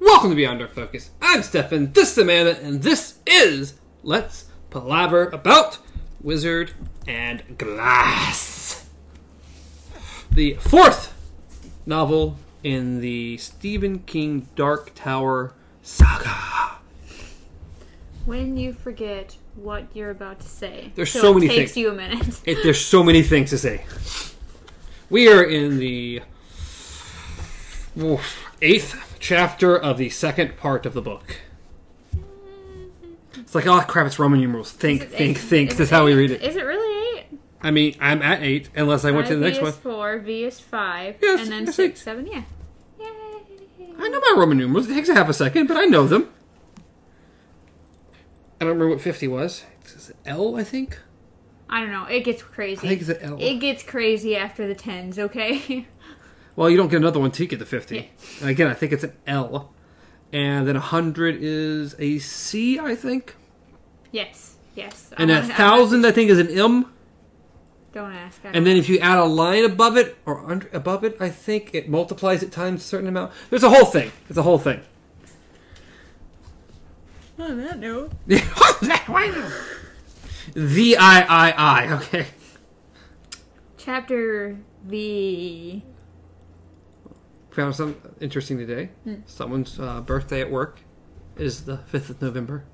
Welcome to Beyond Our Focus. I'm Stefan, this is Amanda, and this is Let's Palaver About Wizard and Glass. The fourth novel in the Stephen King Dark Tower saga. When you forget what you're about to say, There's so so it many takes things. you a minute. It, there's so many things to say. We are in the eighth chapter of the second part of the book. It's like, oh crap, it's Roman numerals. Think, Is think, think. Is That's it how we read it. Is it really eight? I mean, I'm at eight, unless I went to the next v one. is four, V is five, Yes, and then yes, six, eight. seven. Yeah. Yay! I know my Roman numerals. It takes a half a second, but I know them. I don't remember what 50 was. Is it L, I think? I don't know. It gets I crazy. think it's an L. It gets crazy after the tens. Okay. Well, you don't get another one till you get to 50. Yeah. Again, I think it's an L. And then 100 is a C, I think. yes. Yes. And I a wanna- I thousand, I think, is an M. Don't ask. I And don't- then if you add a line above it or under above it, I think it multiplies it times a certain amount. There's a whole thing. It's a whole thing. on that note, V I I I. Okay. chapter V found something interesting today. Mm. Someone's uh, birthday at work is the 5th of November.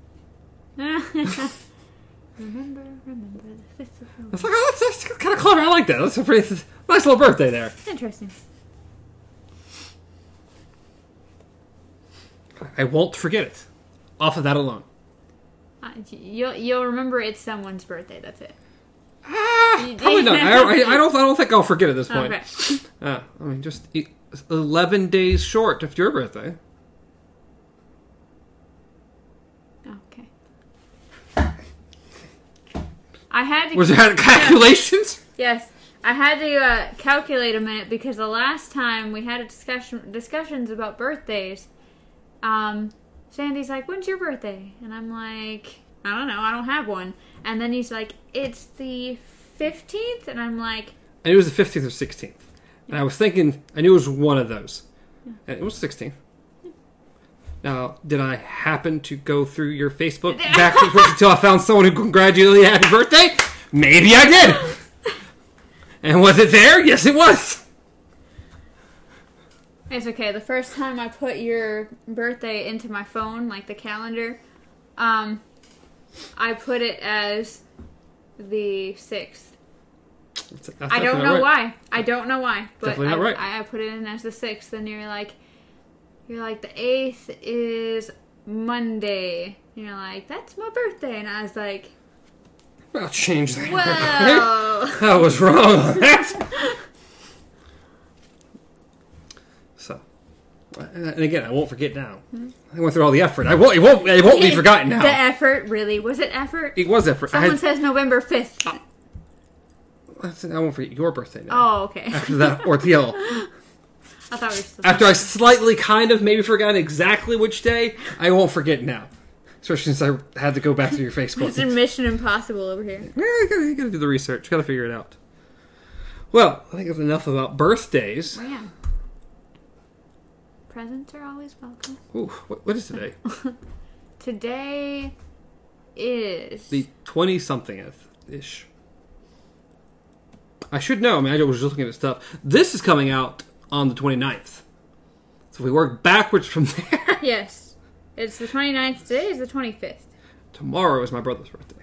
remember, remember the 5th of November. It's like, oh, that's, that's kind of clever. I like that. That's a pretty nice little birthday there. Interesting. I won't forget it. Off of that alone. Uh, you'll, you'll remember it's someone's birthday. That's it. Ah, probably not. I, I, don't. I don't think I'll forget at this point. Okay. Uh, I mean, just eat, 11 days short of your birthday. Okay. I had to. Was that calculations? Yes. I had to uh, calculate a minute because the last time we had a discussion discussions about birthdays, um, Sandy's like, "When's your birthday?" And I'm like, "I don't know. I don't have one." And then he's like, "It's the 15th," and I'm like, and "It was the 15th or 16th." And I was thinking, I knew it was one of those. Yeah. And it was 16. Now, did I happen to go through your Facebook back until I found someone who congratulated you happy birthday? Maybe I did. and was it there? Yes, it was. It's okay. The first time I put your birthday into my phone, like the calendar, um, I put it as the 6th. I don't know right. why. I don't know why, but Definitely I, right. I, I put it in as the sixth, and you're like, you're like the eighth is Monday. And you're like, that's my birthday, and I was like, I'll change that. well, I was wrong on that. so, uh, and again, I won't forget now. Hmm? I went through all the effort. I won't. It won't. It won't be forgotten now. The effort really was it effort? It was effort. Someone had, says November fifth. Uh, I won't forget your birthday now. Oh, okay. After that ordeal, I thought we were still. after I slightly, kind of, maybe forgot exactly which day, I won't forget now. Especially since I had to go back to your Facebook. It's a Mission Impossible over here. Yeah, you gotta, you gotta do the research. Gotta figure it out. Well, I think that's enough about birthdays. Man. Presents are always welcome. Ooh, what, what is today? Today is the 20 somethingth ish. I should know. I mean, I was just looking at stuff. This is coming out on the 29th. So if we work backwards from there, yes. It's the 29th. Today is the 25th. tomorrow is my brother's birthday,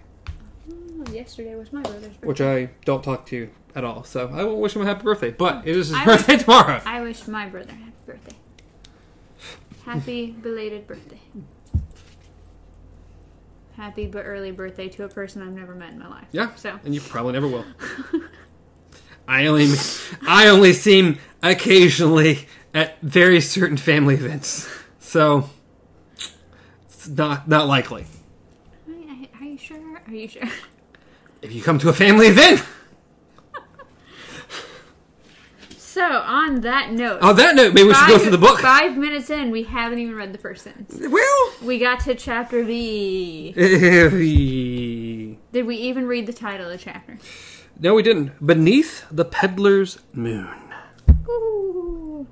Oh, yesterday was my brother's birthday. which I don't talk to at all. So I won't wish him a happy birthday, but it is his I birthday tomorrow. I wish my brother a happy birthday. Happy belated birthday. Happy but early birthday to a person I've never met in my life. Yeah, So and you probably never will. I only, I only see him occasionally at very certain family events, so it's not not likely. Are you- sure? Are you sure? If you come to a family event, So on that note, on that note, maybe we should go through the book. Five minutes in, we haven't even read the first sentence. Well, We got to chapter V. Did we even read the title of the chapter? No, we didn't. Beneath the peddler's moon. Ooh.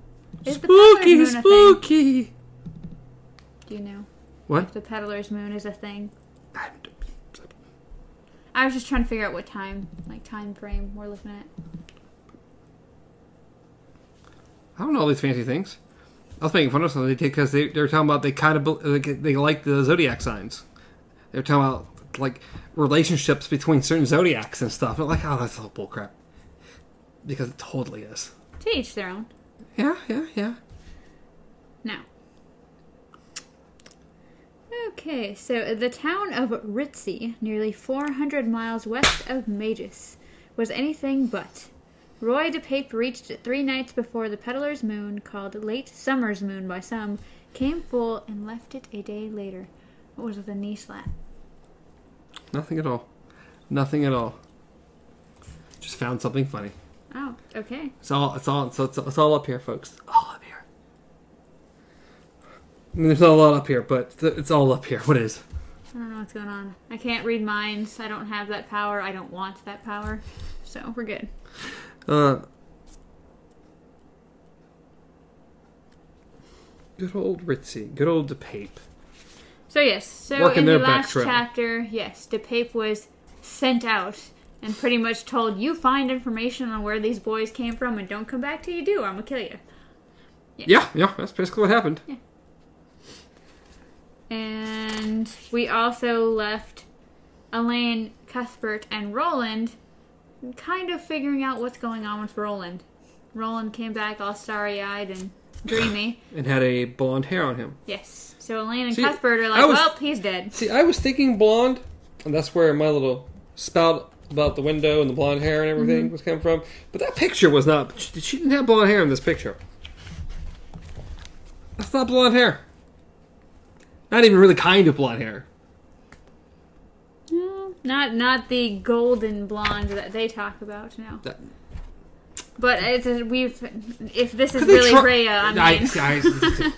Is the peddler's Spooky, moon a thing? spooky. Do you know What? if the peddler's moon is a thing? I I was just trying to figure out what time, like time frame we're looking at. I don't know all these fancy things. I was making fun of something because they, they were talking about they kind of like, they like the zodiac signs. They were talking about like relationships between certain zodiacs and stuff. And like, oh, that's all bullcrap. Because it totally is. To each their own. Yeah, yeah, yeah. Now. Okay, so the town of Ritzy, nearly 400 miles west of Mejis, was anything but. Roy de DePape reached it three nights before the peddler's moon, called late summer's moon by some, came full and left it a day later. What was with the knee slap? Nothing at all. Nothing at all. Just found something funny. Oh, okay. It's all. It's all. It's, it's, it's all up here, folks. All up here. I mean, there's not a lot up here, but it's all up here. What is? I don't know what's going on. I can't read minds. I don't have that power. I don't want that power. So we're good. Uh, good old Ritzy. Good old DePape. So yes, so Working in the last trail. chapter, yes, the DePape was sent out and pretty much told, "You find information on where these boys came from, and don't come back till you do. I'm gonna kill you." Yeah, yeah. That's basically what happened. Yeah. And we also left Alain, Cuthbert, and Roland kind of figuring out what's going on with Roland. Roland came back all starry-eyed and dreamy. And had a blonde hair on him. yes. So Alain and See, Cuthbert are like, was- "Well, he's dead." See, I was thinking blonde, and that's where my little spout about the window and the blonde hair and everything mm-hmm. was coming from. But that picture was not. She, she didn't have blonde hair in this picture. That's not blonde hair. Not even really kind of blonde hair. No, not not the golden blonde that they talk about. No. That- But it's we've if this is Could they really try- Rhea, I mean, I- I-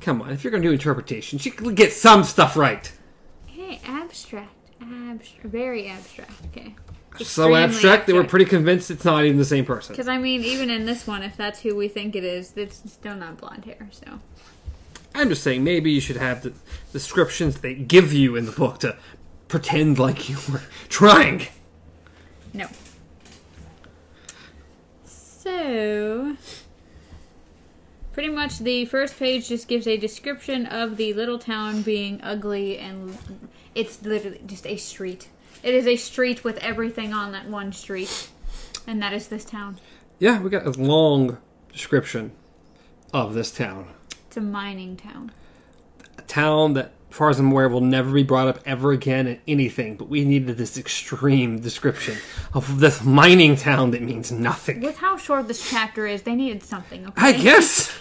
come on, if you're going to do interpretation, she could get some stuff right. okay, abstract, abstract, very abstract. Okay. So abstract, they were pretty convinced it's not even the same person. Because I mean, even in this one, if that's who we think it is, it's still not blonde hair. So I'm just saying, maybe you should have the descriptions they give you in the book to pretend like you were trying. no. So. Pretty much, the first page just gives a description of the little town being ugly, and it's literally just a street. It is a street with everything on that one street, and that is this town. Yeah, we got a long description of this town. It's a mining town. A town that, far as I'm aware, will never be brought up ever again in anything, but we needed this extreme description of this mining town that means nothing. With how short this chapter is, they needed something. Okay? I guess.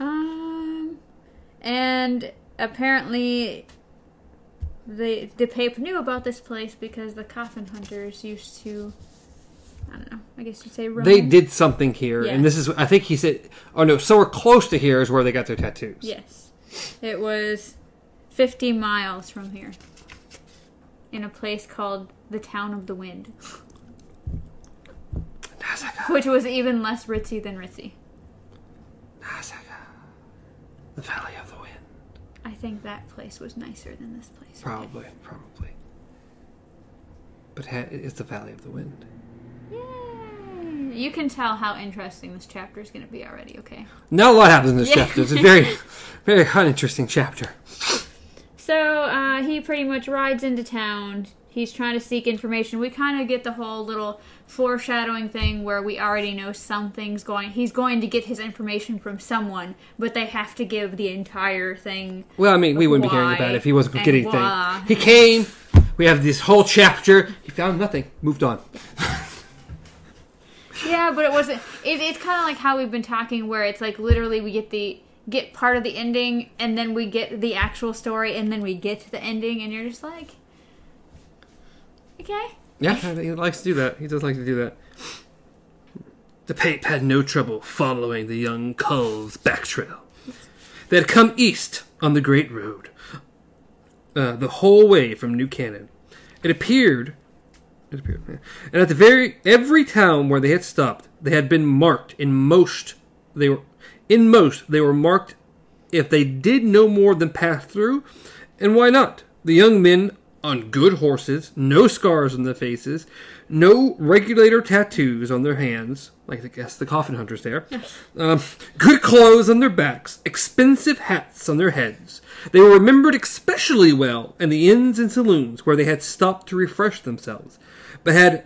Um, and apparently, the the Pape knew about this place because the coffin hunters used to. I don't know. I guess you'd say roam. They did something here, Yeah. and this is, I think he said, oh no, so we're close to here is where they got their tattoos. Yes, it was fifty miles from here, in a place called the Town of the Wind, Nazaga. which was even less ritzy than ritzy. Nazaga. The Valley of the Wind. I think that place was nicer than this place. Probably, probably. But ha- it's the Valley of the Wind. Yay! You can tell how interesting this chapter is going to be already. Okay. Not a lot happens in this Yeah. chapter. It's a very, very uninteresting chapter. So uh, he pretty much rides into town. He's trying to seek information. We kind of get the whole little foreshadowing thing where we already know something's going. He's going to get his information from someone, but they have to give the entire thing. Well, I mean, we wouldn't be hearing about it if he wasn't going and to get anything. why. He came. We have this whole chapter. He found nothing. Moved on. Yeah, but it wasn't. It, it's kind of like how we've been talking, where it's like literally we get the get part of the ending, and then we get the actual story, and then we get to the ending, and you're just like, okay. Yeah, he likes to do that. He does like to do that. The Pape had no trouble following the young Cull's back trail. They had come east on the Great Road, uh, the whole way from New Canaan. It appeared It appeared. yeah. And at the very every town where they had stopped, they had been marked. In most, they were in most they were marked if they did no more than pass through. And why not? The young men on good horses, no scars on their faces, no regulator tattoos on their hands, like I guess the coffin hunters there. Um, good clothes on their backs, expensive hats on their heads. They were remembered especially well in the inns and saloons where they had stopped to refresh themselves, but had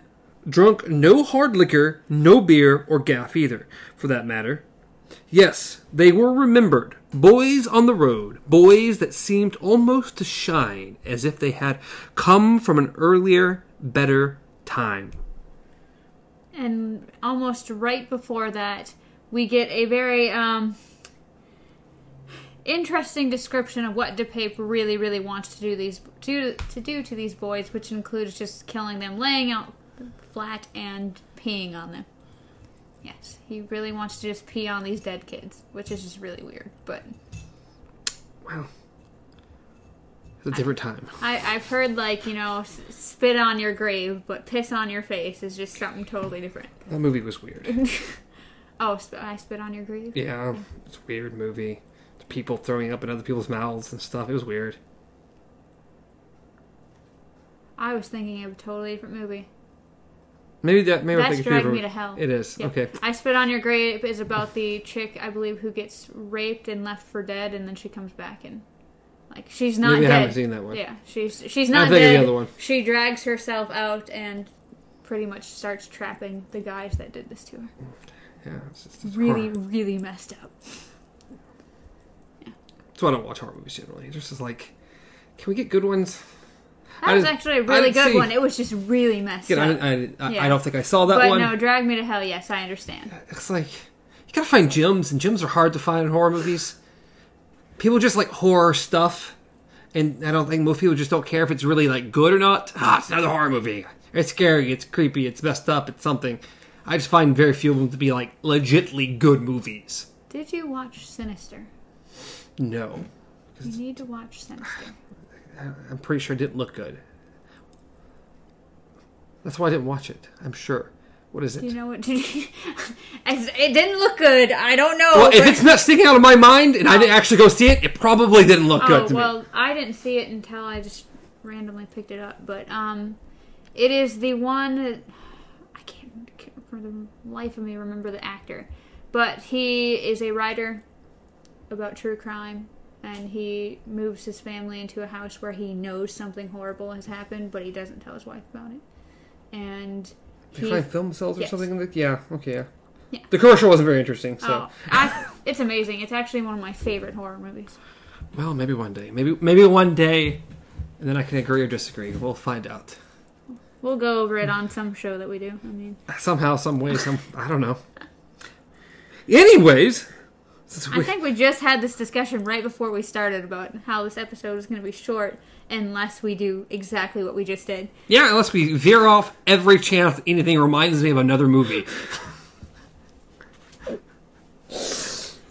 drunk no hard liquor, no beer, or graf either, for that matter. Yes, they were remembered. Boys on the road, boys that seemed almost to shine as if they had come from an earlier, better time. And almost right before that, we get a very um, interesting description of what DePape really, really wants to do these to, to do to these boys, which includes just killing them, laying out flat, and peeing on them. Yes, he really wants to just pee on these dead kids, which is just really weird. But Well, it's a different time. I, I've heard like you know, s- spit on your grave, but piss on your face is just something totally different. That movie was weird. Oh, sp- I spit on your grave. Yeah, it's a weird movie. People throwing up in other people's mouths and stuff. It was weird. I was thinking of a totally different movie. Maybe that. Maybe That's thinking Drag Me to Hell. It is Yeah. okay. I Spit on Your Grave is about the chick, I believe, who gets raped and left for dead, and then she comes back and, like, she's not Maybe I dead. haven't seen that one. Yeah, she's she's I'm not thinking the other one. She drags herself out and pretty much starts trapping the guys that did this to her. Yeah, it's just it's Really, horror. really messed up. That's why I don't watch horror movies generally. It's just like, can we get good ones? That was actually a really good see- one. It was just really messed Again, up. I, I, Yeah. I don't think I saw that but one. no, Drag Me to Hell. Yes, I understand. It's like you gotta find gems, and gems are hard to find in horror movies. People just like horror stuff, and I don't think most people just don't care if it's really like good or not. Ah, it's another horror movie. It's scary. It's creepy. It's messed up. It's something. I just find very few of them to be like legitly good movies. Did you watch Sinister? No, You need to watch Sinister. I'm pretty sure it didn't look good. That's why I didn't watch it. I'm sure. What is it? Do you know what? It didn't look good. I don't know. well, if it's not sticking out of my mind and I didn't actually go see it, it probably didn't look good oh to me. well, I didn't see it until I just randomly picked it up. But um, it is the one that I can't, can't for the life of me remember the actor, but he is a writer about true crime. And he moves his family into a house where he knows something horrible has happened, but he doesn't tell his wife about it. And They he find film cells or Yes. something? in the- Yeah, okay, yeah. Yeah. The commercial wasn't very interesting, so. Oh, I, it's amazing. It's actually one of my favorite horror movies. Well, maybe one day. Maybe maybe one day, and then I can agree or disagree. We'll find out. We'll go over it on some show that we do. I mean, Somehow, some way, some. I don't know. Anyways. I think we just had this discussion right before we started about how this episode is going to be short unless we do exactly what we just did. yeah, unless we veer off every chance anything reminds me of another movie.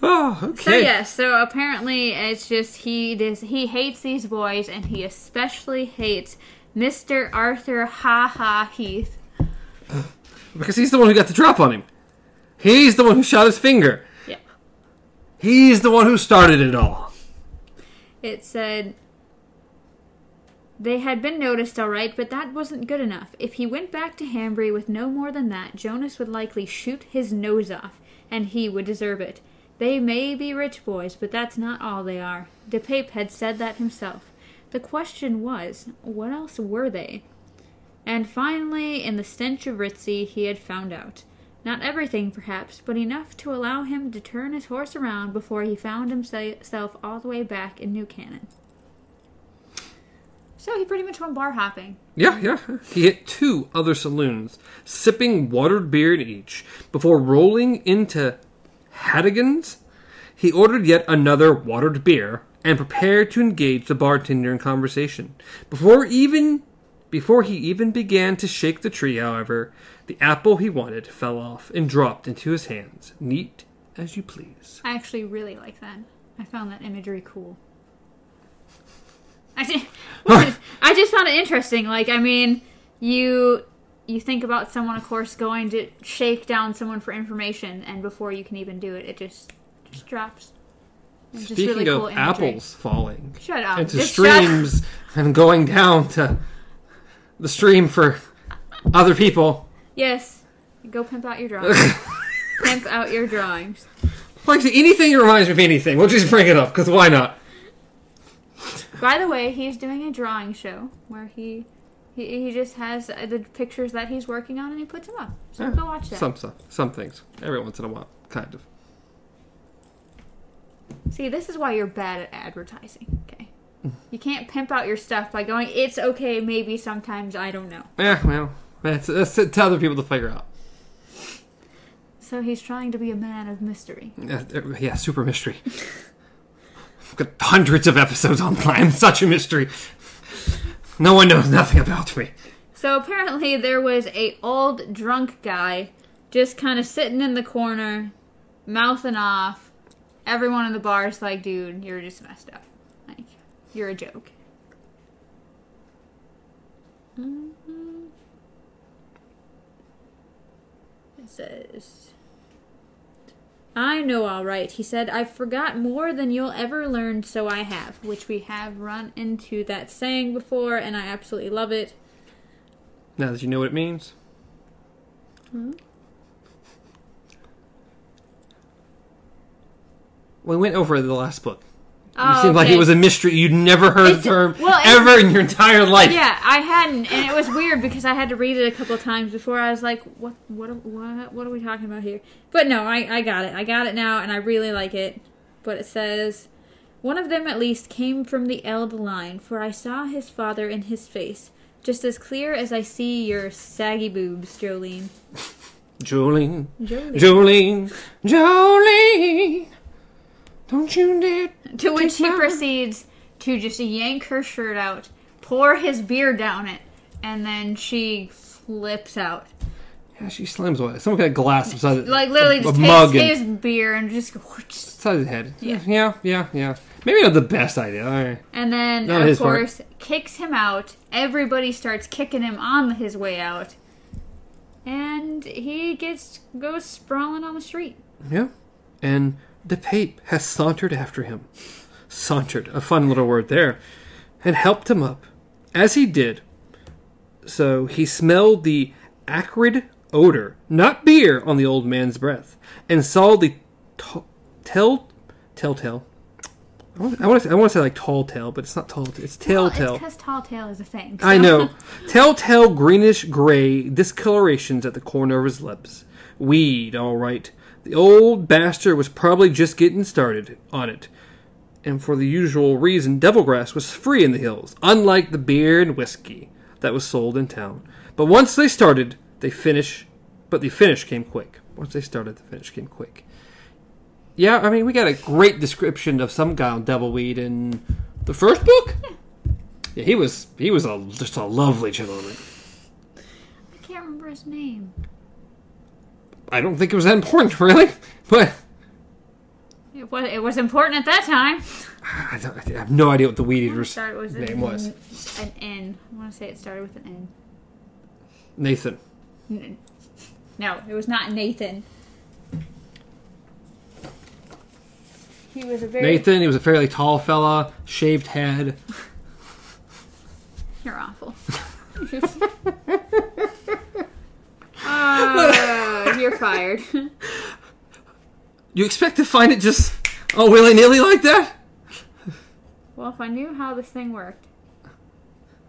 oh, okay. So yes, so apparently it's just he does he hates these boys and he especially hates Mr. Arthur Ha Ha Heath. Because he's the one who got the drop on him. He's the one who shot his finger. He's the one who started it all. It said they had been noticed all right, but that wasn't good enough. If he went back to Hambry with no more than that, Jonas would likely shoot his nose off, and he would deserve it. They may be rich boys, but that's not all they are. DePape had said that himself. The question was, what else were they? And finally, in the stench of Ritzy, he had found out. Not everything, perhaps, but enough to allow him to turn his horse around before he found himself all the way back in New Canaan. So he pretty much went bar hopping. Yeah, yeah. He hit two other saloons, sipping watered beer in each, before rolling into Hattigan's. He ordered yet another watered beer and prepared to engage the bartender in conversation. Before even before he even began to shake the tree, however, the apple he wanted fell off and dropped into his hands, neat as you please. I actually really like that. I found that imagery cool. I just, I just found it interesting. Like, I mean, you you think about someone, of course, going to shake down someone for information, and before you can even do it, it just just drops. It's just Speaking really of cool imagery. apples falling shut up. into Just streams and going down to the stream for other people. Yes, go pimp out your drawings. pimp out your drawings. Like anything that reminds me of anything, we'll just bring it up because why not? By the way, he's doing a drawing show where he he, he just has uh, the pictures that he's working on and he puts them up. So Yeah, go watch that. Some stuff, some things, every once in a while, kind of. See, this is why you're bad at advertising. Okay, you can't pimp out your stuff by going. It's okay, maybe sometimes I don't know. Yeah, well, that's, that's to other people to figure out. So he's trying to be a man of mystery. Yeah, uh, yeah, super mystery. I've got hundreds of episodes online. Such a mystery. No one knows nothing about me. So apparently there was a old drunk guy just kind of sitting in the corner, mouthing off. Everyone in the bar is like, "Dude, you're just messed up. Like, you're a joke." Mhm. Says, I know all right. He said, I've forgot more than you'll ever learn, so I have. Which we have run into that saying before, and I absolutely love it. Now that you know what it means. Hmm? We went over the last book. You Oh, seemed like it was a mystery. You'd never heard It's- the term well, ever in your entire life. Yeah, I hadn't, and it was weird because I had to read it a couple times before I was like, "What? What? What? What are we talking about here?" But no, I, I got it. I got it now, and I really like it. But it says, "One of them at least came from the Eld line, for I saw his father in his face, just as clear as I see your saggy boobs, Jolene." Jolene, Jolene. Jolene, Jolene. Don't you dare. to which he proceeds to just yank her shirt out, pour his beer down it, and then she flips out. Yeah, she slams away. Someone got a glass beside Like literally a, just a takes mug and his beer and just beside his head. Yeah. yeah, yeah, yeah. Maybe not the best idea. Right. and then Not of his part. course kicks him out. Everybody starts kicking him on his way out. And he gets goes sprawling on the street. Yeah. And the Pape has sauntered after him. Sauntered, a fun little word there. And helped him up. As he did, so he smelled the acrid odor, not beer, on the old man's breath, and saw the t- tell telltale. I want, I to I want to say like tall tale, but it's not tall. It's Well, telltale. it's because tall tale is a thing. I so- know. Telltale greenish gray discolorations at the corner of his lips. Weed, all right. The old bastard was probably just getting started on it. And for the usual reason, devilgrass was free in the hills, unlike the beer and whiskey that was sold in town. But once they started, they finish. But the finish came quick. Once they started, the finish came quick. Yeah, I mean, we got a great description of some guy on devilweed in the first book. Yeah, he was he was a just a lovely gentleman. I can't remember his name. I don't think it was that important, really, but It was, it was important at that time. I, don't, I have no idea what the weed eater's with name an, was. an N. I want to say it started with an N. Nathan. No, it was not Nathan. He was a very. Nathan. He was a fairly tall fella, shaved head. You're awful. uh, you're fired. You expect to find it just all willy nilly like that? well, if I knew how this thing worked.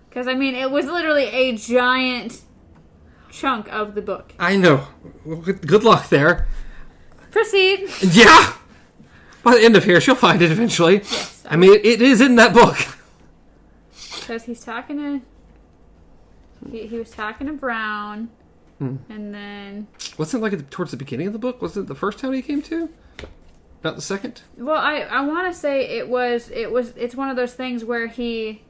Because, I mean, it was literally a giant chunk of the book. I know. Well, good, good luck there. Proceed. Yeah. By the end of here, she'll find it eventually. Yes. I mean, it, it is in that book. Because he's talking to. He, he was talking to Brown. Hmm. And then. Wasn't it like at- towards the beginning of the book? Was it the first town he came to? Not the second. Well, I I want to say it was it was it's one of those things where he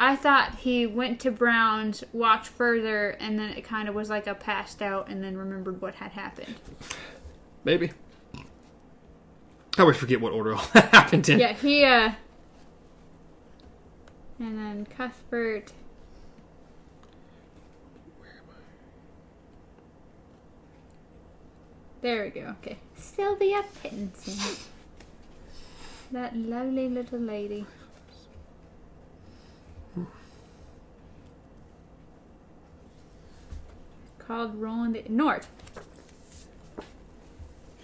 I thought he went to Brown's, walked further, and then it kind of was like a passed out, and then remembered what had happened. Maybe. I always forget what order all that happened in. Yeah, he uh, and then Cuthbert. There we go. Okay. Sylvia Pittston. That lovely little lady. Called Roland the Nort.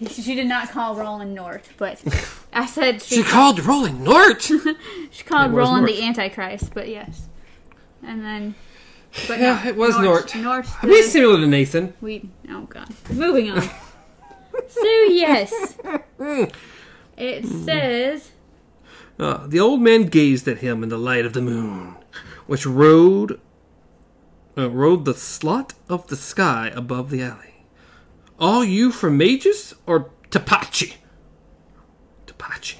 She did not call Roland Nort, but I said She called Rolling Nort. she called Roland Nort. the Antichrist, but yes. And then but Yeah, no, it was Nort. Nort Are we the- similar to Nathan? we oh god. Moving on. so yes. It says Uh, the old man gazed at him in the light of the moon, which rode, uh, rode the slot of the sky above the alley. All you from Mejis or Tapachi? Tapachi.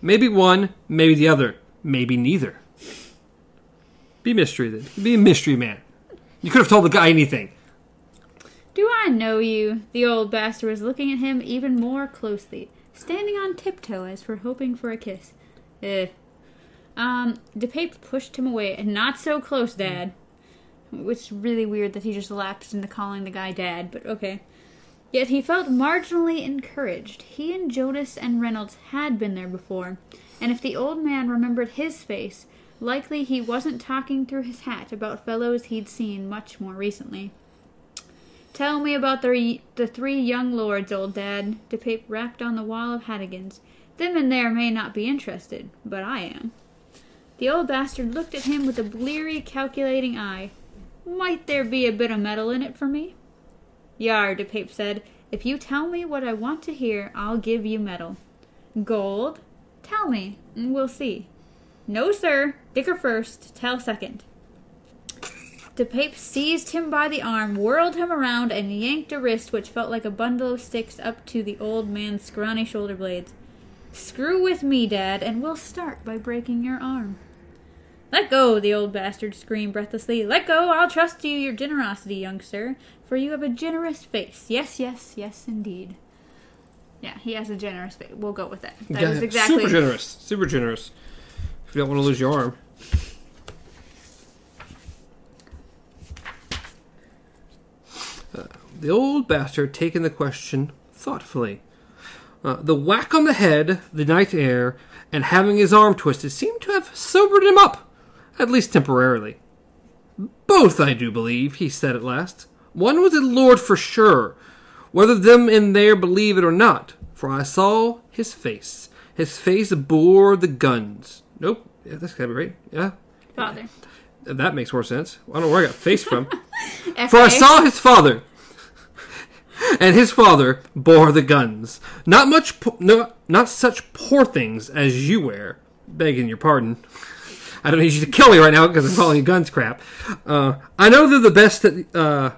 Maybe one, maybe the other, maybe neither. Be mystery then. Be a mystery man. You could have told the guy anything. Do I know you? The old bastard was looking at him even more closely, standing on tiptoe as for hoping for a kiss. Eh. Um, DePape pushed him away, and not so close, Dad. Is really weird that he just lapsed into calling the guy Dad, but okay. Yet he felt marginally encouraged. He and Jonas and Reynolds had been there before, and if the old man remembered his face, likely he wasn't talking through his hat about fellows he'd seen much more recently. Tell me about the, the three young lords, old dad. DePape rapped on the wall of Hattigans. Them in there may not be interested, but I am. The old bastard looked at him with a bleary, calculating eye. Might there be a bit of metal in it for me? Yar, DePape said. If you tell me what I want to hear, I'll give you metal. Gold? Tell me, and we'll see. No, sir. Dicker first, tell second. DePape seized him by the arm, whirled him around, and yanked a wrist which felt like a bundle of sticks up to the old man's scrawny shoulder blades. Screw with me, Dad, and we'll start by breaking your arm. Let go, the old bastard screamed breathlessly. Let go, I'll trust you your generosity, young sir, for you have a generous face. Yes, yes, yes, indeed. Yeah, he has a generous face. We'll go with that. That Yeah, is exactly Super generous. Super generous. If you don't want to lose your arm. Uh, the old bastard taking the question thoughtfully. Uh, the whack on the head, the night air, and having his arm twisted seemed to have sobered him up, at least temporarily. Both, I do believe, he said at last. One was a lord for sure, whether them in there believe it or not, for I saw his face. His face bore the guns. Nope, yeah, that's gotta be right. Yeah, father. that makes more sense. I don't know where I got face from. For I saw his father, and his father bore the guns. Not much, po- no, not such poor things as you wear. Begging your pardon. I don't need you to kill me right now because I'm calling you guns crap. Uh, I know they're the best that, uh,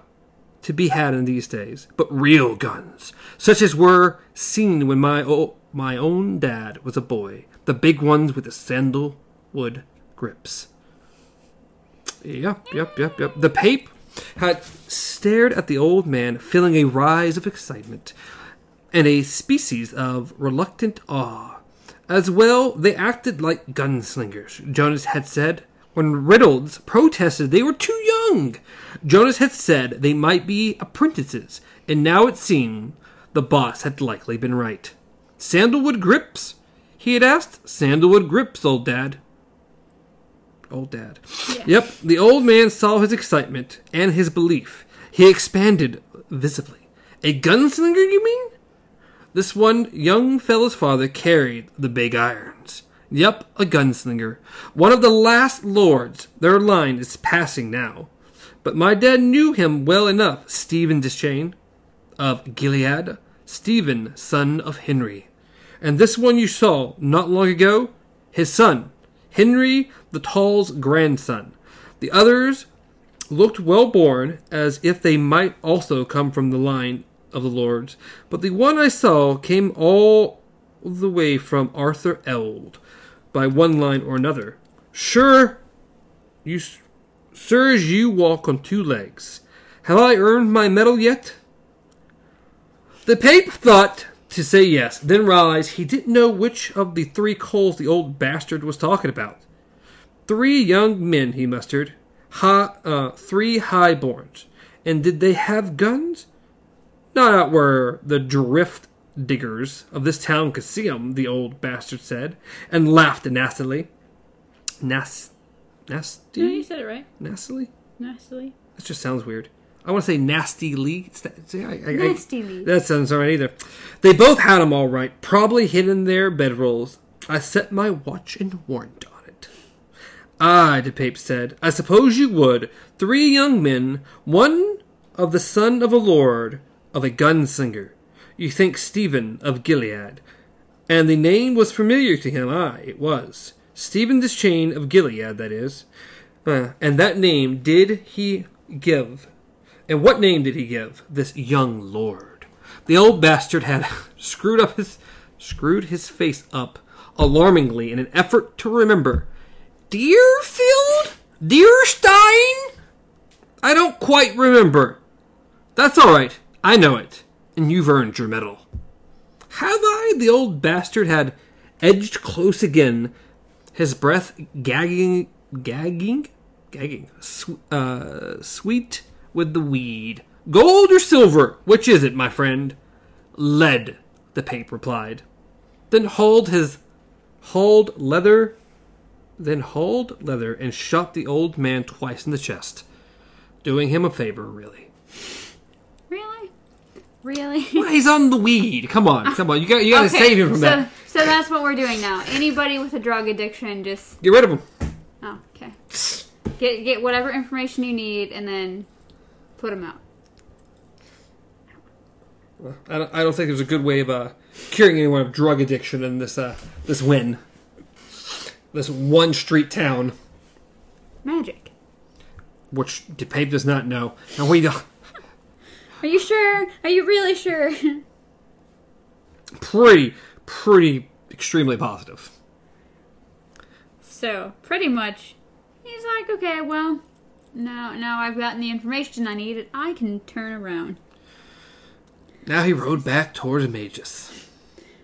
to be had in these days, but real guns, such as were seen when my o- my own dad was a boy, the big ones with the sandalwood grips. Yep, yep, yep, yep. The Pape had stared at the old man, feeling a rise of excitement and a species of reluctant awe. As well, they acted like gunslingers, Jonas had said. When Reynolds protested they were too young, Jonas had said they might be apprentices, and now it seemed the boss had likely been right. Sandalwood grips? He had asked. Sandalwood grips, old dad. Old dad. Yep, the old man saw his excitement and his belief. He expanded visibly. A gunslinger, you mean? This one young fellow's father carried the big irons. Yep, a gunslinger. One of the last lords. Their line is passing now. But my dad knew him well enough, Steven Deschain of Gilead, Steven, son of Henry. And this one you saw not long ago, his son, Henry the Tall's grandson. The others looked well born, as if they might also come from the line of the lords, but the one I saw came all the way from Arthur Eld, by one line or another. Sure, you, sirs, you walk on two legs. Have I earned my medal yet? The Pape thought to say yes, then realized he didn't know which of the three coals the old bastard was talking about. Three young men he mustered, high, uh, three highborns. And did they have guns? Not out where the drift diggers of this town could see 'em, the old bastard said, and laughed nastily. Nas- nasty? No, you said it right. Nastily? Nastily. That just sounds weird. I want to say. It's that- see, I- I- I- Nastily. that sounds alright either. They both had 'em all right, probably hid in their bedrolls. I set my watch and warrant on it. Aye, DePape said, I suppose you would. Three young men, one of the son of a lord, of a gunslinger. You think Steven of Gilead. And the name was familiar to him. Aye, it was. Steven Deschain of Gilead, that is. Uh, and that name did he give. And what name did he give? This young lord. The old bastard had screwed up his screwed his face up alarmingly in an effort to remember. Deerfield? Deerstein? I don't quite remember. That's all right. I know it, and you've earned your medal. Have I? The old bastard had edged close again, his breath gagging, gagging, gagging, uh, sweet with the weed. Gold or silver? Which is it, my friend? Lead, the pape replied. Then hauled his, hauled leather, then hauled leather and shot the old man twice in the chest, doing him a favor, really. Really? Really? Well, he's on the weed. Come on, come on. You got, you got to save him from so, that. So that's what we're doing now. Anybody with a drug addiction, just Get rid of him. oh, okay. Get get whatever information you need, and then put them out. I don't, I don't think there's a good way of uh, curing anyone of drug addiction in this uh, this win. This one street town, Magic. which DePape does not know, and we don't. Are you sure? Are you really sure? Pretty, pretty, extremely positive. so pretty much, he's like, okay, well, now now I've gotten the information I needed. I can turn around. Now he rode back towards Mejis.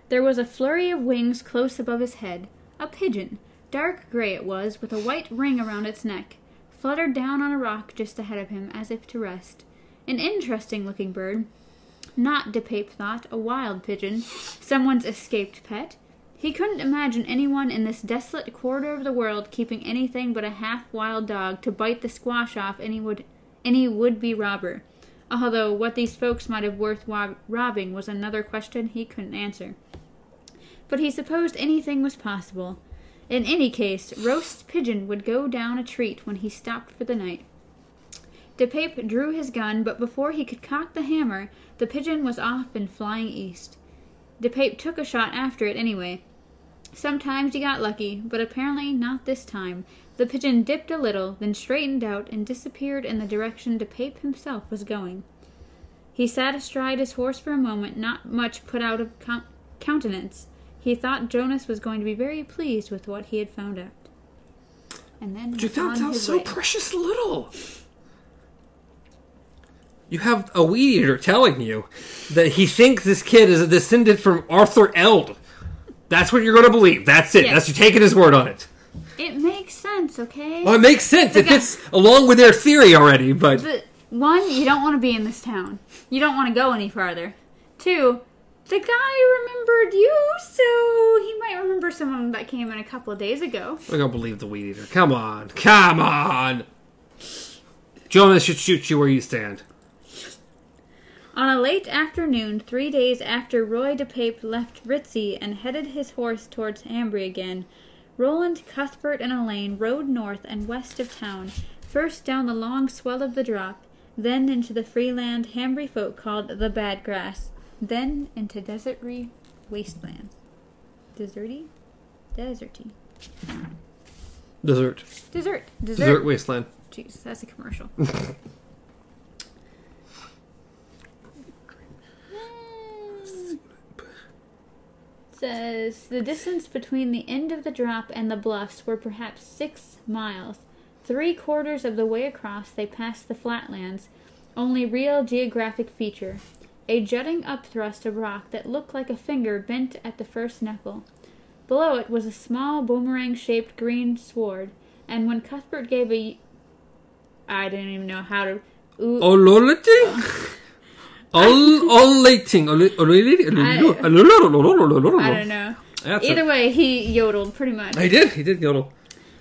There was a flurry of wings close above his head. A pigeon, dark gray it was, with a white ring around its neck, fluttered down on a rock just ahead of him as if to rest. An interesting looking bird. Not, DePape thought, a wild pigeon, someone's escaped pet. He couldn't imagine anyone in this desolate quarter of the world keeping anything but a half wild dog to bite the squash off any would any would be robber. Although what these folks might have worth robbing was another question he couldn't answer. But he supposed anything was possible. In any case, roast pigeon would go down a treat when he stopped for the night. DePape drew his gun, but before he could cock the hammer, the pigeon was off and flying east. DePape took a shot after it anyway. Sometimes he got lucky, but apparently not this time. The pigeon dipped a little, then straightened out and disappeared in the direction DePape himself was going. He sat astride his horse for a moment, not much put out of com- countenance. He thought Jonas was going to be very pleased with what he had found out. And then But you found out so way. precious little. You have a weed eater telling you that he thinks this kid is a descendant from Arthur Eld. That's what you're going to believe. That's it. Yes. That's you taking his word on it. It makes sense, okay? Well, it makes sense. It guy- fits along with their theory already, but But one, you don't want to be in this town. You don't want to go any farther. Two, the guy remembered you, so he might remember someone that came in a couple of days ago. we're going believe the weed eater. Come on. Come on. Jonas should shoot you where you stand. On a late afternoon, three days after Roy de Pape left Ritzy and headed his horse towards Hambry again, Roland, Cuthbert, and Alain rode north and west of town, first down the long swell of the drop, then into the free land Hambry folk called the Bad Grass, then into deserty wastelands. Deserty? Deserty. Desert. Desert. Desert. Desert wasteland. Jeez, that's a commercial. Says the distance between the end of the drop and the bluffs were perhaps six miles. Three quarters of the way across, they passed the flatlands, only real geographic feature a jutting upthrust of rock that looked like a finger bent at the first knuckle. Below it was a small boomerang shaped green sward, and when Cuthbert gave a I didn't even know how to. Ooh, oh, Ololity? All, all. All, all, I don't know. That's Either it. way, he yodeled pretty much. He did. He did yodel.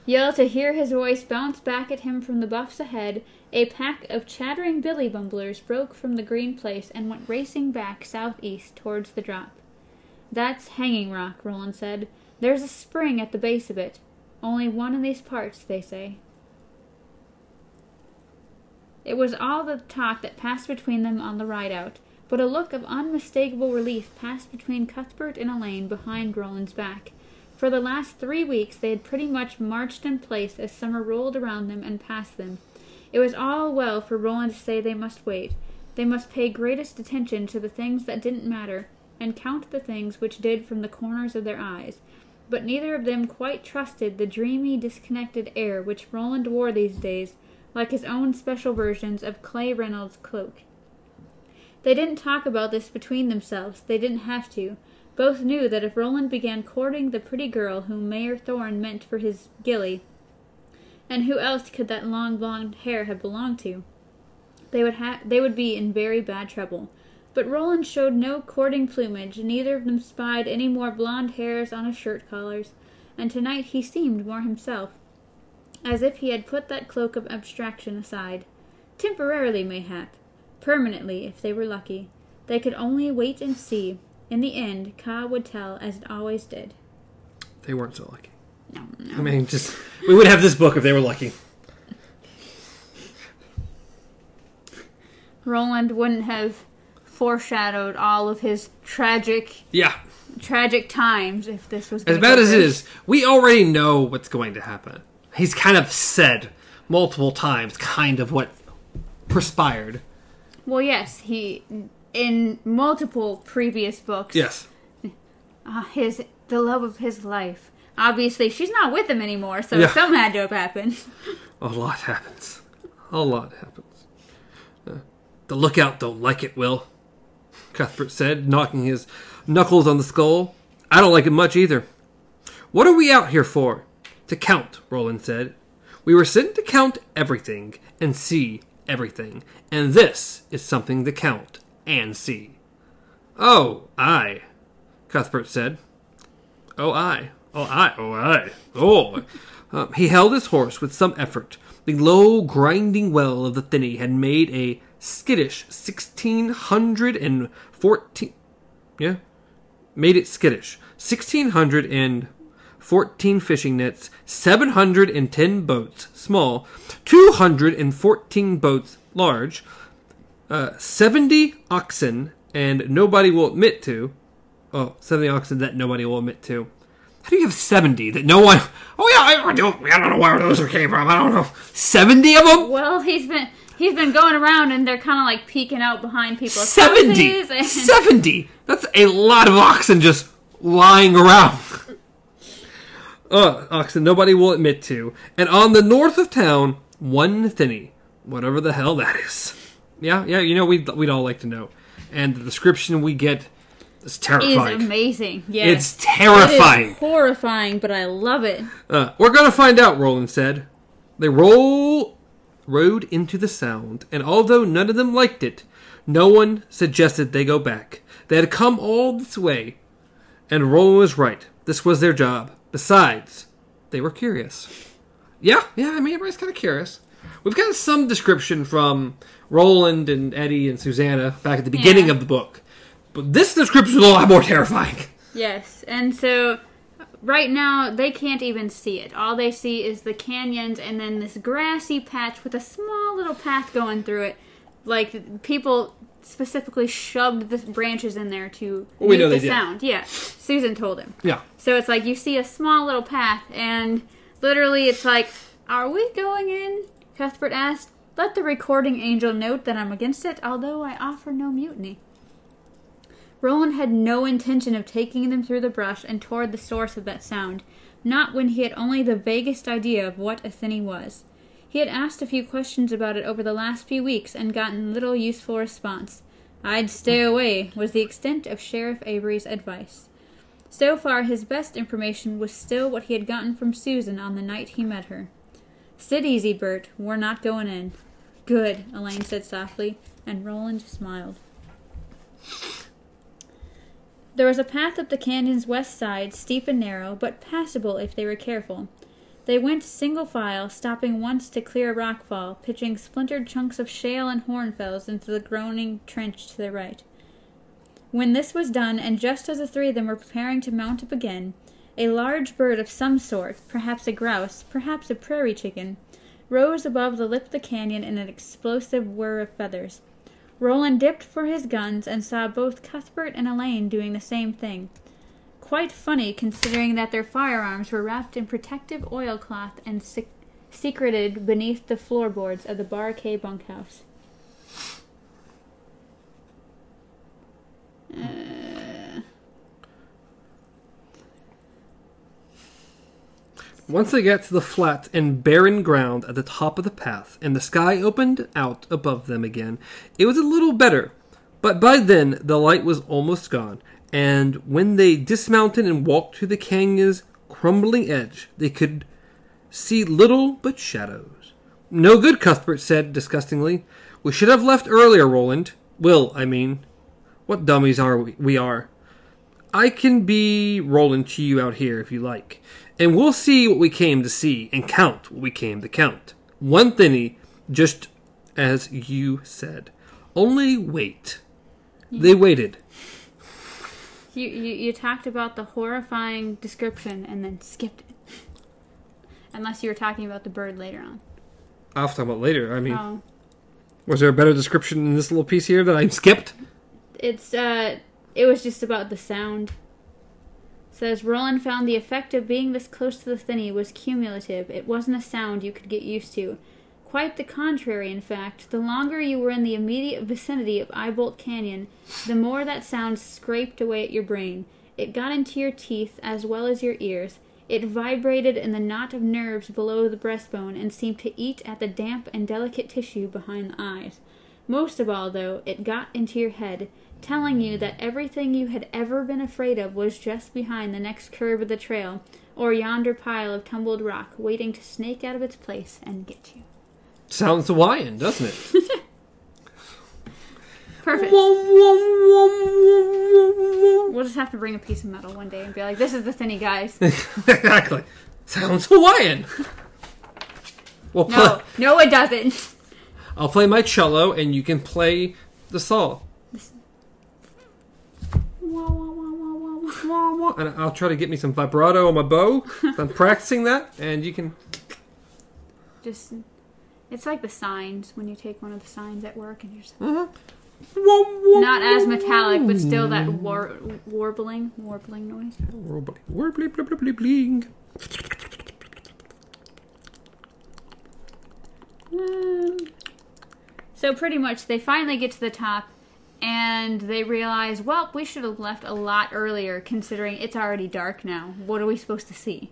Yell to hear his voice bounce back at him from the buffs ahead, a pack of chattering billy bumblers broke from the green place and went racing back southeast towards the drop. That's Hanging Rock, Roland said. There's a spring at the base of it. Only one in these parts, they say. It was all the talk that passed between them on the ride out, but a look of unmistakable relief passed between Cuthbert and Alain behind Roland's back. For the last three weeks they had pretty much marched in place as summer rolled around them and past them. It was all well for Roland to say they must wait. They must pay greatest attention to the things that didn't matter, and count the things which did from the corners of their eyes. But neither of them quite trusted the dreamy, disconnected air which Roland wore these days, like his own special versions of Clay Reynolds' cloak. They didn't talk about this between themselves. They didn't have to. Both knew that if Roland began courting the pretty girl whom Mayor Thorin meant for his gilly, and who else could that long blonde hair have belonged to? They would ha- they would be in very bad trouble. But Roland showed no courting plumage, neither of them spied any more blonde hairs on his shirt collars, and tonight he seemed more himself, as if he had put that cloak of abstraction aside. Temporarily, mayhap. Permanently, if they were lucky. They could only wait and see. In the end, Ka would tell as it always did. They weren't so lucky. No, no. I mean, just we would have this book if they were lucky. Roland wouldn't have foreshadowed all of his tragic, Yeah. tragic times if this was As bad as it is. we already know what's going to happen. He's kind of said multiple times, kind of what perspired. Well, yes, he in multiple previous books. Yes. uh, his the love of his life. Obviously, she's not with him anymore, so Yeah. something had to have happened. A lot happens. A lot happens. Uh, the lookout don't like it, Will. Cuthbert said, knocking his knuckles on the skull. I don't like it much either. What are we out here for? To count, Roland said. We were sent to count everything and see everything, and this is something to count and see. Oh, aye, Cuthbert said. Oh, aye. Oh, aye. Oh, aye. Oh. Uh, he held his horse with some effort. The low, grinding well of the Thinny had made a skittish sixteen hundred and fourteen. Yeah, made it skittish. Sixteen hundred and fourteen fishing nets, seven hundred and ten boats, small, two hundred and fourteen boats, large, uh, seventy oxen, and nobody will admit to. Oh, 70 oxen that nobody will admit to. How do you have 70 that no one. Oh, yeah, I don't, I don't know where those came from. I don't know. 70 of them? Well, he's been he's been going around, and they're kind of like peeking out behind people. 70! houses and- 70! That's a lot of oxen just lying around. Uh, oxen nobody will admit to. And on the north of town, one thinny. Whatever the hell that is. Yeah, yeah, you know, we'd, we'd all like to know. And the description we get is is terrifying. amazing. Yeah, It's terrifying. horrifying, but I love it. Uh, we're gonna find out, Roland said. They roll rode into the sound, and although none of them liked it, no one suggested they go back. They had come all this way, and Roland was right. This was their job. Besides, they were curious. Yeah, yeah, I mean, everybody's kind of curious. We've got some description from Roland and Eddie and Susanna back at the beginning Yeah. of the book. But this description is a lot more terrifying. Yes, and so right now they can't even see it. All they see is the canyons and then this grassy patch with a small little path going through it. Like people specifically shoved the branches in there to Well, we know the they did. sound. Yeah, Susan told him. Yeah. So it's like you see a small little path, and literally it's like, Are we going in? Cuthbert asked. Let the recording angel note that I'm against it, although I offer no mutiny. Roland had no intention of taking them through the brush and toward the source of that sound, not when he had only the vaguest idea of what a thinny was. He had asked a few questions about it over the last few weeks and gotten little useful response. I'd stay away, was the extent of Sheriff Avery's advice. So far, his best information was still what he had gotten from Susan on the night he met her. Sit easy, Bert. We're not going in. Good, Alain said softly, and Roland smiled. There was a path up the canyon's west side, steep and narrow, but passable if they were careful. They went single file, stopping once to clear a rockfall, pitching splintered chunks of shale and hornfels into the groaning trench to their right. When this was done, and just as the three of them were preparing to mount up again, a large bird of some sort, perhaps a grouse, perhaps a prairie chicken, rose above the lip of the canyon in an explosive whir of feathers. Roland dipped for his guns and saw both Cuthbert and Alain doing the same thing. Quite funny, considering that their firearms were wrapped in protective oilcloth and sec- secreted beneath the floorboards of the Bar K bunkhouse. Uh, Once they got to the flat and barren ground at the top of the path, and the sky opened out above them again, it was a little better. But by then, the light was almost gone, and when they dismounted and walked to the canyon's crumbling edge, they could see little but shadows. No good, Cuthbert said disgustingly. We should have left earlier, Roland. Will, I mean. What dummies are we? We are. I can be Roland to you out here if you like, and we'll see what we came to see and count what we came to count. One thinny, just as you said. Only wait. They waited. You, you, you talked about the horrifying description and then skipped it. Unless you were talking about the bird later on. I'll talk about later. I mean, Oh. was there a better description in this little piece here that I skipped? It's uh it was just about the sound. Says Roland found the effect of being this close to the thinny was cumulative. It wasn't a sound you could get used to. Quite the contrary, in fact. The longer you were in the immediate vicinity of Eyebolt Canyon, the more that sound scraped away at your brain. It got into your teeth as well as your ears. It vibrated in the knot of nerves below the breastbone and seemed to eat at the damp and delicate tissue behind the eyes. Most of all, though, it got into your head, telling you that everything you had ever been afraid of was just behind the next curve of the trail, or yonder pile of tumbled rock waiting to snake out of its place and get you. Sounds Hawaiian, doesn't it? Perfect. We'll just have to bring a piece of metal one day and be like, this is the thinny, guys. exactly. Sounds Hawaiian. We'll play, No, no, it doesn't. I'll play my cello, and you can play the saw. And I'll try to get me some vibrato on my bow. I'm practicing that, and you can. Just, it's like the signs when you take one of the signs at work and you're just Uh-huh. not as metallic, but still that war, warbling, warbling noise. Blah, blah, blah, bling. Um, so pretty much, they finally get to the top, and they realize, well, we should have left a lot earlier, considering it's already dark now. What are we supposed to see?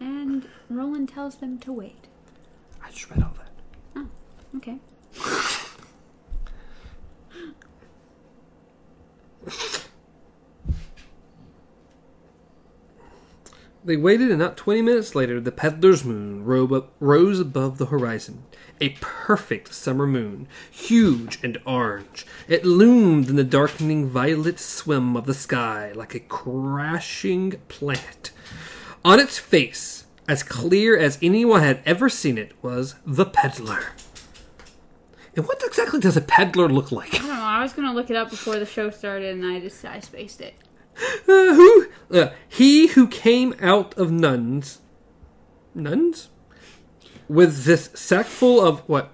And Roland tells them to wait. I just read all that. Oh, Okay. They waited, and not 20 minutes later, the peddler's moon ro- up- rose above the horizon. A perfect summer moon, huge and orange. It loomed in the darkening violet swim of the sky like a crashing planet. On its face, as clear as anyone had ever seen it, was the peddler. And what exactly does a peddler look like? I don't know. I was gonna look it up before the show started, and I just I spaced it. Uh, who? Uh, he who came out of nuns. Nuns? With this sack full of what?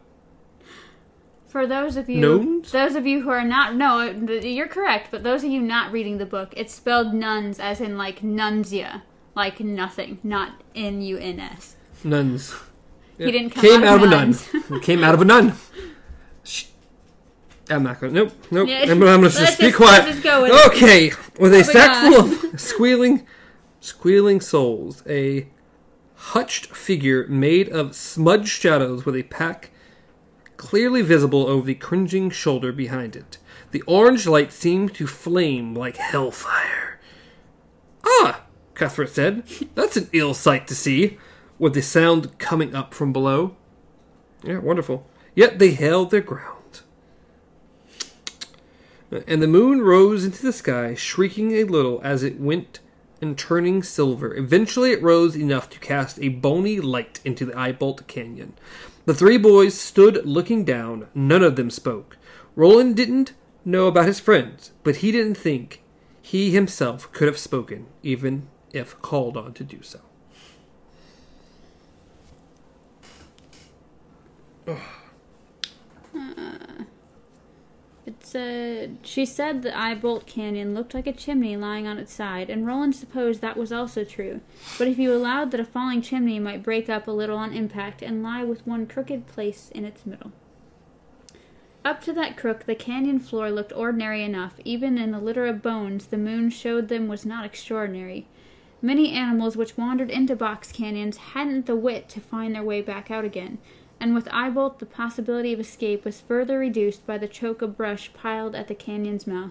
For those of you, Gnomes? those of you who are not, no, you're correct. But those of you not reading the book, it's spelled nuns as in like nunzia, like nothing, not N U N S. Nuns. He didn't come came out of a nuns. nun. came out of a nun. I'm not gonna. Nope. Nope. Yeah, I'm, I'm let's just be quiet. just go with it. okay. With a Moving sack full of squealing, squealing souls, a hutched figure made of smudged shadows with a pack clearly visible over the cringing shoulder behind it. The orange light seemed to flame like hellfire. Ah, Cuthbert said. That's an ill sight to see, with the sound coming up from below. Yeah, wonderful. Yet they held their ground. And the moon rose into the sky, shrieking a little as it went and turning silver. Eventually, it rose enough to cast a bony light into the Eyebolt Canyon. The three boys stood looking down. None of them spoke. Roland didn't know about his friends, but he didn't think he himself could have spoken, even if called on to do so. It said she said the Eyebolt Canyon looked like a chimney lying on its side, and Roland supposed that was also true. But if you allowed that a falling chimney might break up a little on impact and lie with one crooked place in its middle. Up to that crook, the canyon floor looked ordinary enough. Even in the litter of bones the moon showed them was not extraordinary. Many animals which wandered into box canyons hadn't the wit to find their way back out again, and with Eyebolt the possibility of escape was further reduced by the choke of brush piled at the canyon's mouth.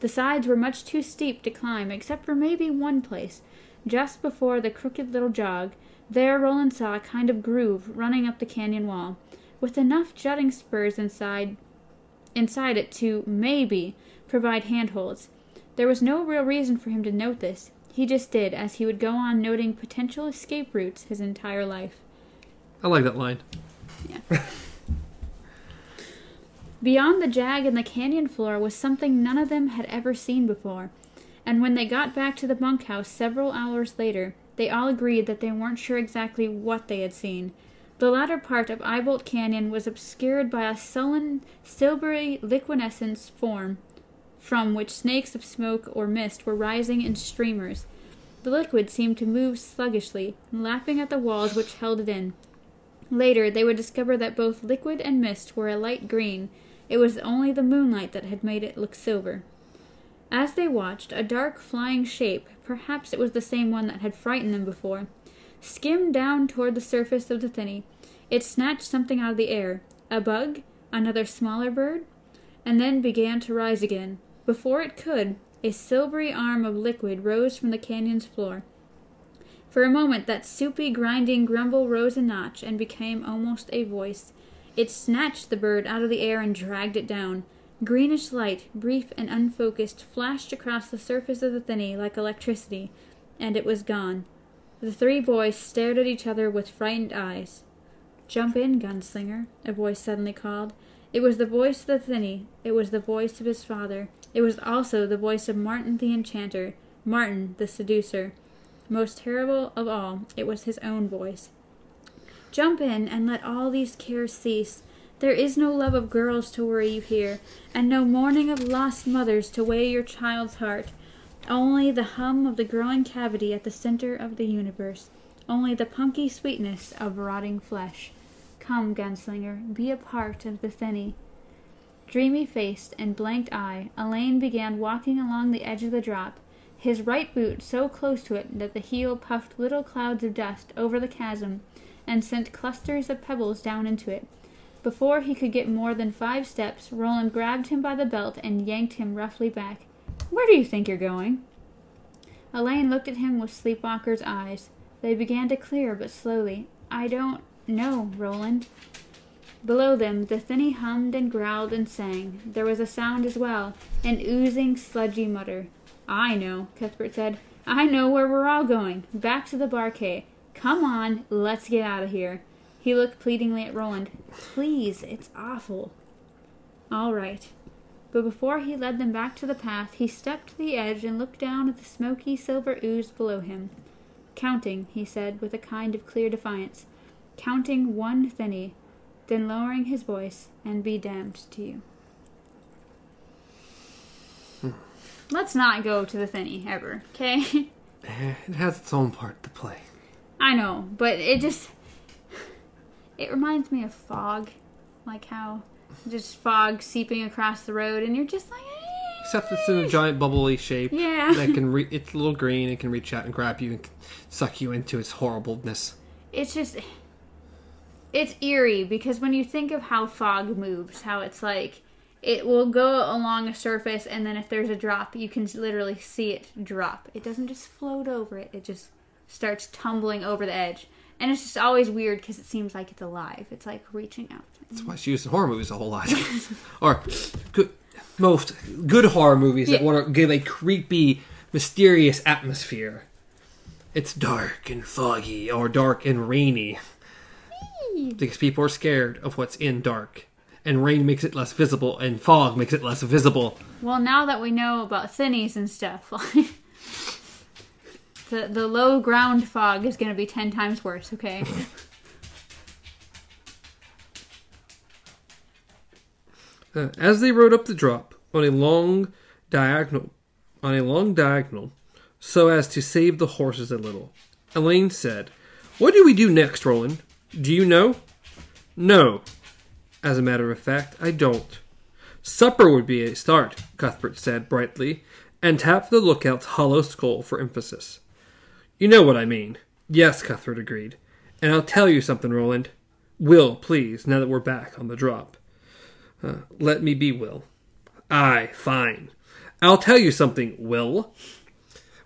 The sides were much too steep to climb, except for maybe one place. Just before the crooked little jog, there Roland saw a kind of groove running up the canyon wall, with enough jutting spurs inside inside it to maybe provide handholds. There was no real reason for him to note this. He just did, as he would go on noting potential escape routes his entire life. I like that line. Yeah. Beyond the jag in the canyon floor was something none of them had ever seen before, and when they got back to the bunkhouse several hours later, they all agreed that they weren't sure exactly what they had seen. The latter part of Eyebolt Canyon was obscured by a sullen, silvery liquescence form, from which snakes of smoke or mist were rising in streamers. The liquid seemed to move sluggishly, lapping at the walls which held it in. Later, they would discover that both liquid and mist were a light green. It was only the moonlight that had made it look silver. As they watched, a dark flying shape, perhaps it was the same one that had frightened them before, skimmed down toward the surface of the thinny. It snatched something out of the air a bug, another smaller bird, and then began to rise again. Before it could, a silvery arm of liquid rose from the canyon's floor. For a moment, that soupy, grinding grumble rose a notch and became almost a voice. It snatched the bird out of the air and dragged it down. Greenish light, brief and unfocused, flashed across the surface of the thinny like electricity, and it was gone. The three boys stared at each other with frightened eyes. Jump in, gunslinger, a voice suddenly called. It was the voice of the thinny. It was the voice of his father. It was also the voice of Marten the enchanter, Marten the seducer. Most terrible of all, it was his own voice. Jump in and let all these cares cease. There is no love of girls to worry you here, and no mourning of lost mothers to weigh your child's heart. Only the hum of the growing cavity at the center of the universe. Only the punky sweetness of rotting flesh. Come, gunslinger, be a part of the thinny. Dreamy faced and blanked eye, Alain began walking along the edge of the drop, his right boot so close to it that the heel puffed little clouds of dust over the chasm and sent clusters of pebbles down into it. Before he could get more than five steps, Roland grabbed him by the belt and yanked him roughly back. Where do you think you're going? Alain looked at him with sleepwalker's eyes. They began to clear, but slowly. I don't know, Roland. Below them, the thinny hummed and growled and sang. There was a sound as well, an oozing, sludgy mutter. I know, Cuthbert said. I know where we're all going. Back to the Bar K. Come on, let's get out of here. He looked pleadingly at Roland. Please, it's awful. All right. But before he led them back to the path, he stepped to the edge and looked down at the smoky silver ooze below him. Counting, he said, with a kind of clear defiance. Counting one thinny, then lowering his voice, and be damned to you. Let's not go to the thinny ever, okay? It has its own part to play. I know, but it just it reminds me of fog, like how just fog seeping across the road, and you're just like, "Eh." Except it's in a giant bubbly shape. Yeah. That can re- it's a little green. It can reach out and grab you and suck you into its horribleness. it's just it's eerie because when you think of how fog moves, how it's like it will go along a surface, and then if there's a drop, you can literally see it drop. It doesn't just float over it; it just starts tumbling over the edge. And it's just always weird because it seems like it's alive. It's like reaching out. That's why she used horror movies a whole lot. or, good, most good horror movies that want to give a creepy, mysterious atmosphere. It's dark and foggy, or dark and rainy, because people are scared of what's in dark, and rain makes it less visible, and fog makes it less visible. Well, now that we know about thinnies and stuff, the the low ground fog is going to be ten times worse. Okay. Uh, as they rode up the drop on a long diagonal, on a long diagonal, so as to save the horses a little, Alain said, "What do we do next, Roland? Do you know?" "No. As a matter of fact, I don't." "Supper would be a start," Cuthbert said brightly, and tapped the lookout's hollow skull for emphasis. "You know what I mean." "Yes," Cuthbert agreed. "And I'll tell you something, Roland. Will, please, now that we're back on the drop. Uh, let me be Will. Aye, fine. I'll tell you something, Will.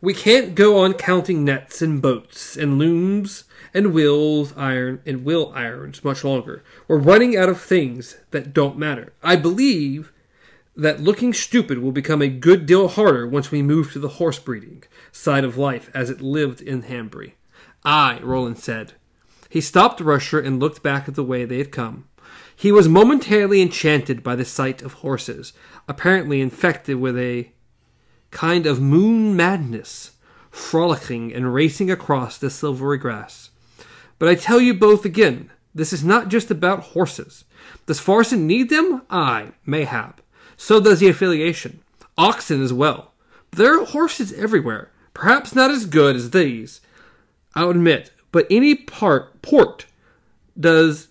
We can't go on counting nets and boats and looms and wheels iron and wheel irons much longer. We're running out of things that don't matter. I believe that looking stupid will become a good deal harder once we move to the horse breeding side of life as it lived in Hambry. Aye, Roland said. He stopped Rusher and looked back at the way they had come. He was momentarily enchanted by the sight of horses, apparently infected with a kind of moon madness, frolicking and racing across the silvery grass. But I tell you both again, this is not just about horses. Does Farson need them? Aye, mayhap. So does the affiliation. Oxen as well. There are horses everywhere, perhaps not as good as these, I'll admit, but any part port does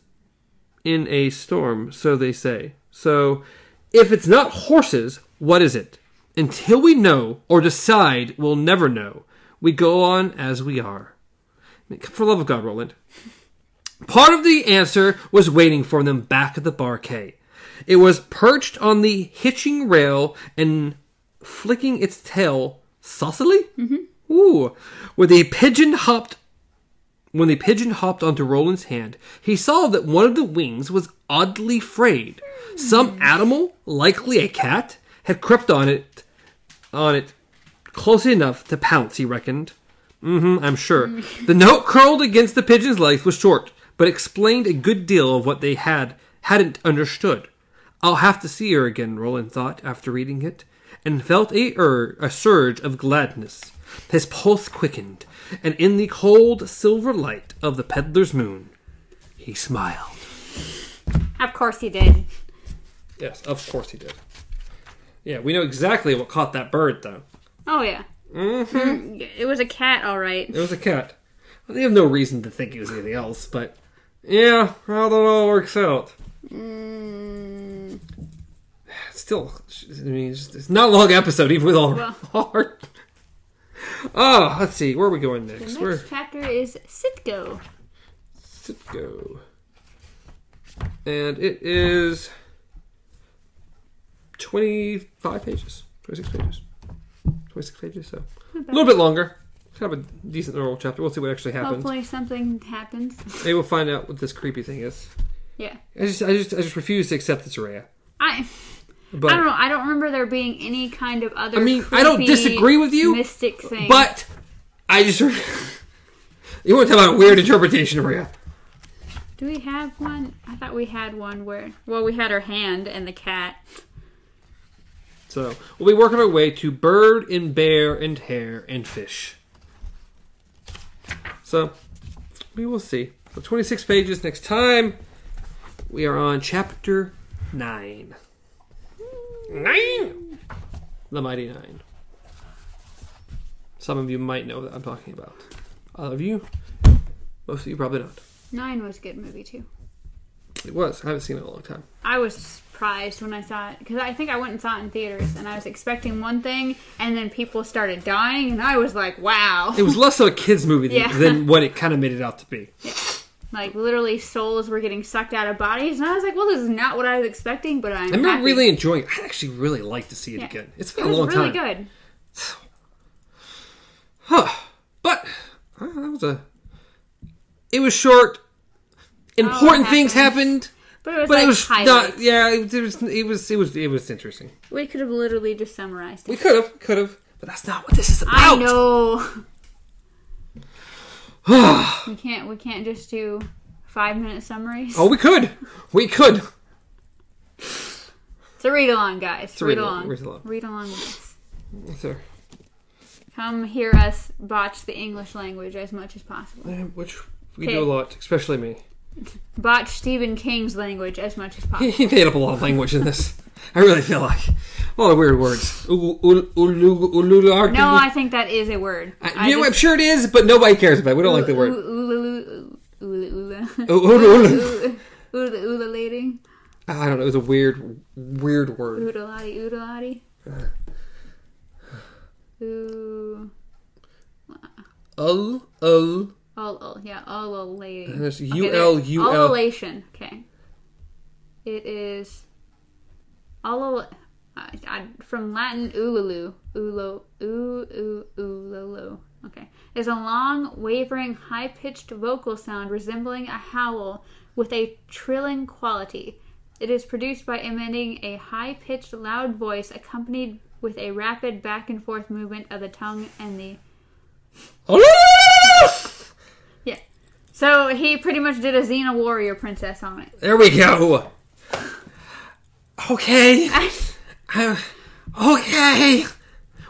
in a storm, so they say. So, if it's not horses, what is it? Until we know or decide we'll never know, we go on as we are. For love of God, Roland. Part of the answer was waiting for them back at the Bar K. It was perched on the hitching rail and flicking its tail saucily. Mm-hmm. Ooh, with a pigeon hopped when the pigeon hopped onto Roland's hand, he saw that one of the wings was oddly frayed. Some animal, likely a cat, had crept on it, on it, close enough to pounce. He reckoned. Mm-hmm, I'm sure. The note curled against the pigeon's legs was short, but explained a good deal of what they had hadn't understood. I'll have to see her again, Roland thought after reading it, and felt a ur- a surge of gladness. His pulse quickened, and in the cold silver light of the peddler's moon, he smiled. of course he did. Yes, of course he did. Yeah, we know exactly what caught that bird, though. Oh yeah. Mm-hmm. It was a cat, all right. It was a cat. They have no reason to think it was anything else, but yeah, how that all works out. Mm, Still, I mean, it's, not a long episode, even with all Well. hard. Oh, let's see, where are we going next? the next? We're chapter is Citgo. Citgo. And it is 25 pages. 26 pages. 26 pages, so. A little bit longer. Kind of a decent little chapter. We'll see what actually happens. Hopefully something happens. Maybe we'll find out what this creepy thing is. Yeah. I just, I just, I just refuse to accept it's Rhea. I But, I don't know. I don't remember there being any kind of other. I mean, I don't disagree with you, Mystic thing. but I just. you want to talk about a weird interpretation of Rhea? do we have one? I thought we had one where. Well, we had her hand and the cat. So we'll be working our way to bird and bear and hare and fish. So we will see. So 26 pages next time. We are on chapter 9. 9! The Mighty Nine. Some of you might know that I'm talking about. All of you, most of you probably don't. Nine was a good movie too. It was. I haven't seen it in a long time. I was surprised when I saw it because I think I went and saw it in theaters and I was expecting one thing and then people started dying and I was like, wow. It was less of a kids' movie than, Yeah. than what it kind of made it out to be. like literally souls were getting sucked out of bodies and I was like, well, this is not what I was expecting, but I'm I remember happy. really enjoying it. I'd actually really like to see it Yeah. again. It's It been a was long really time. good. Huh. But uh, that was a. It was short. Oh, important it things happened. But it was But like it was not. Yeah, it was. It was. It was. It was interesting. We could have literally just summarized it. We could have. Could have. But that's not what this is about. I know. we can't. We can't just do five minute summaries. oh, we could. We could. So read along, guys. a read, along, read along. Read along with us. Come hear us botch the English language as much as possible. which we Okay. do a lot, especially me. Botch Stephen King's language as much as possible. He made up a lot of language in this. I really feel like a lot of weird words. No, I think that is a word. Uh, I- you know, I'm sure it is, but nobody cares about it. We don't like the word. Ula ula ulu- ulu. ula ula lady. I don't know. It was a weird, weird word. Oodalati oodalati. Uh. Ooh. Ul, ul. Ul yeah ul ul lady. And there's Okay, UL, UL. Ululation. Okay. It is ulul. I, I, from Latin ululu, ulo, u, u, ululu. Okay, is a long, wavering, high-pitched vocal sound resembling a howl with a trilling quality. It is produced by emitting a high-pitched, loud voice accompanied with a rapid back and forth movement of the tongue and the. So he pretty much did a Xena warrior princess on it. There we go. Okay. Uh, okay.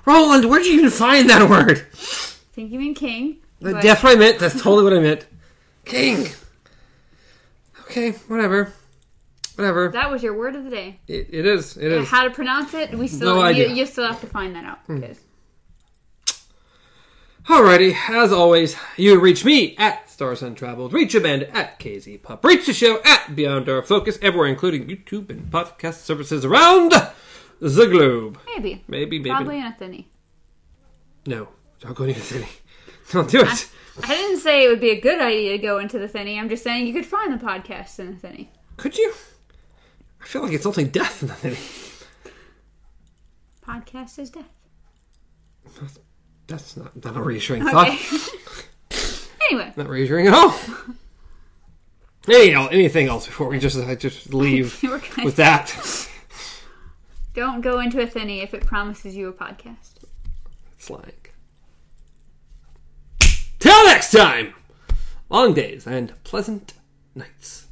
Roland, where'd you even find that word? think you mean king. but- That's what I meant. That's totally what I meant. King. Okay, whatever. Whatever. That was your word of the day. It, it is. It is. How to pronounce it? We still No you, idea. Hmm. you still have to find that out. because- Alrighty, as always, you reach me at Stars Untraveled, reach Amanda at KZ Pop, reach the show at Beyond Our Focus, everywhere, including YouTube and podcast services around the globe. Maybe. Maybe, maybe. Probably in a thinny. No, don't go into the. Don't do it. I didn't say it would be a good idea to go into the thinny. I'm just saying you could find the podcast in the thinny. Could you? I feel like it's only death in the city. Podcast is death. That's not, not a reassuring Okay. thought. anyway, Not reassuring at all. Any, anything else before we just I just leave with that? don't go into a thinny if it promises you a podcast. It's like. Till next time! Long days and pleasant nights.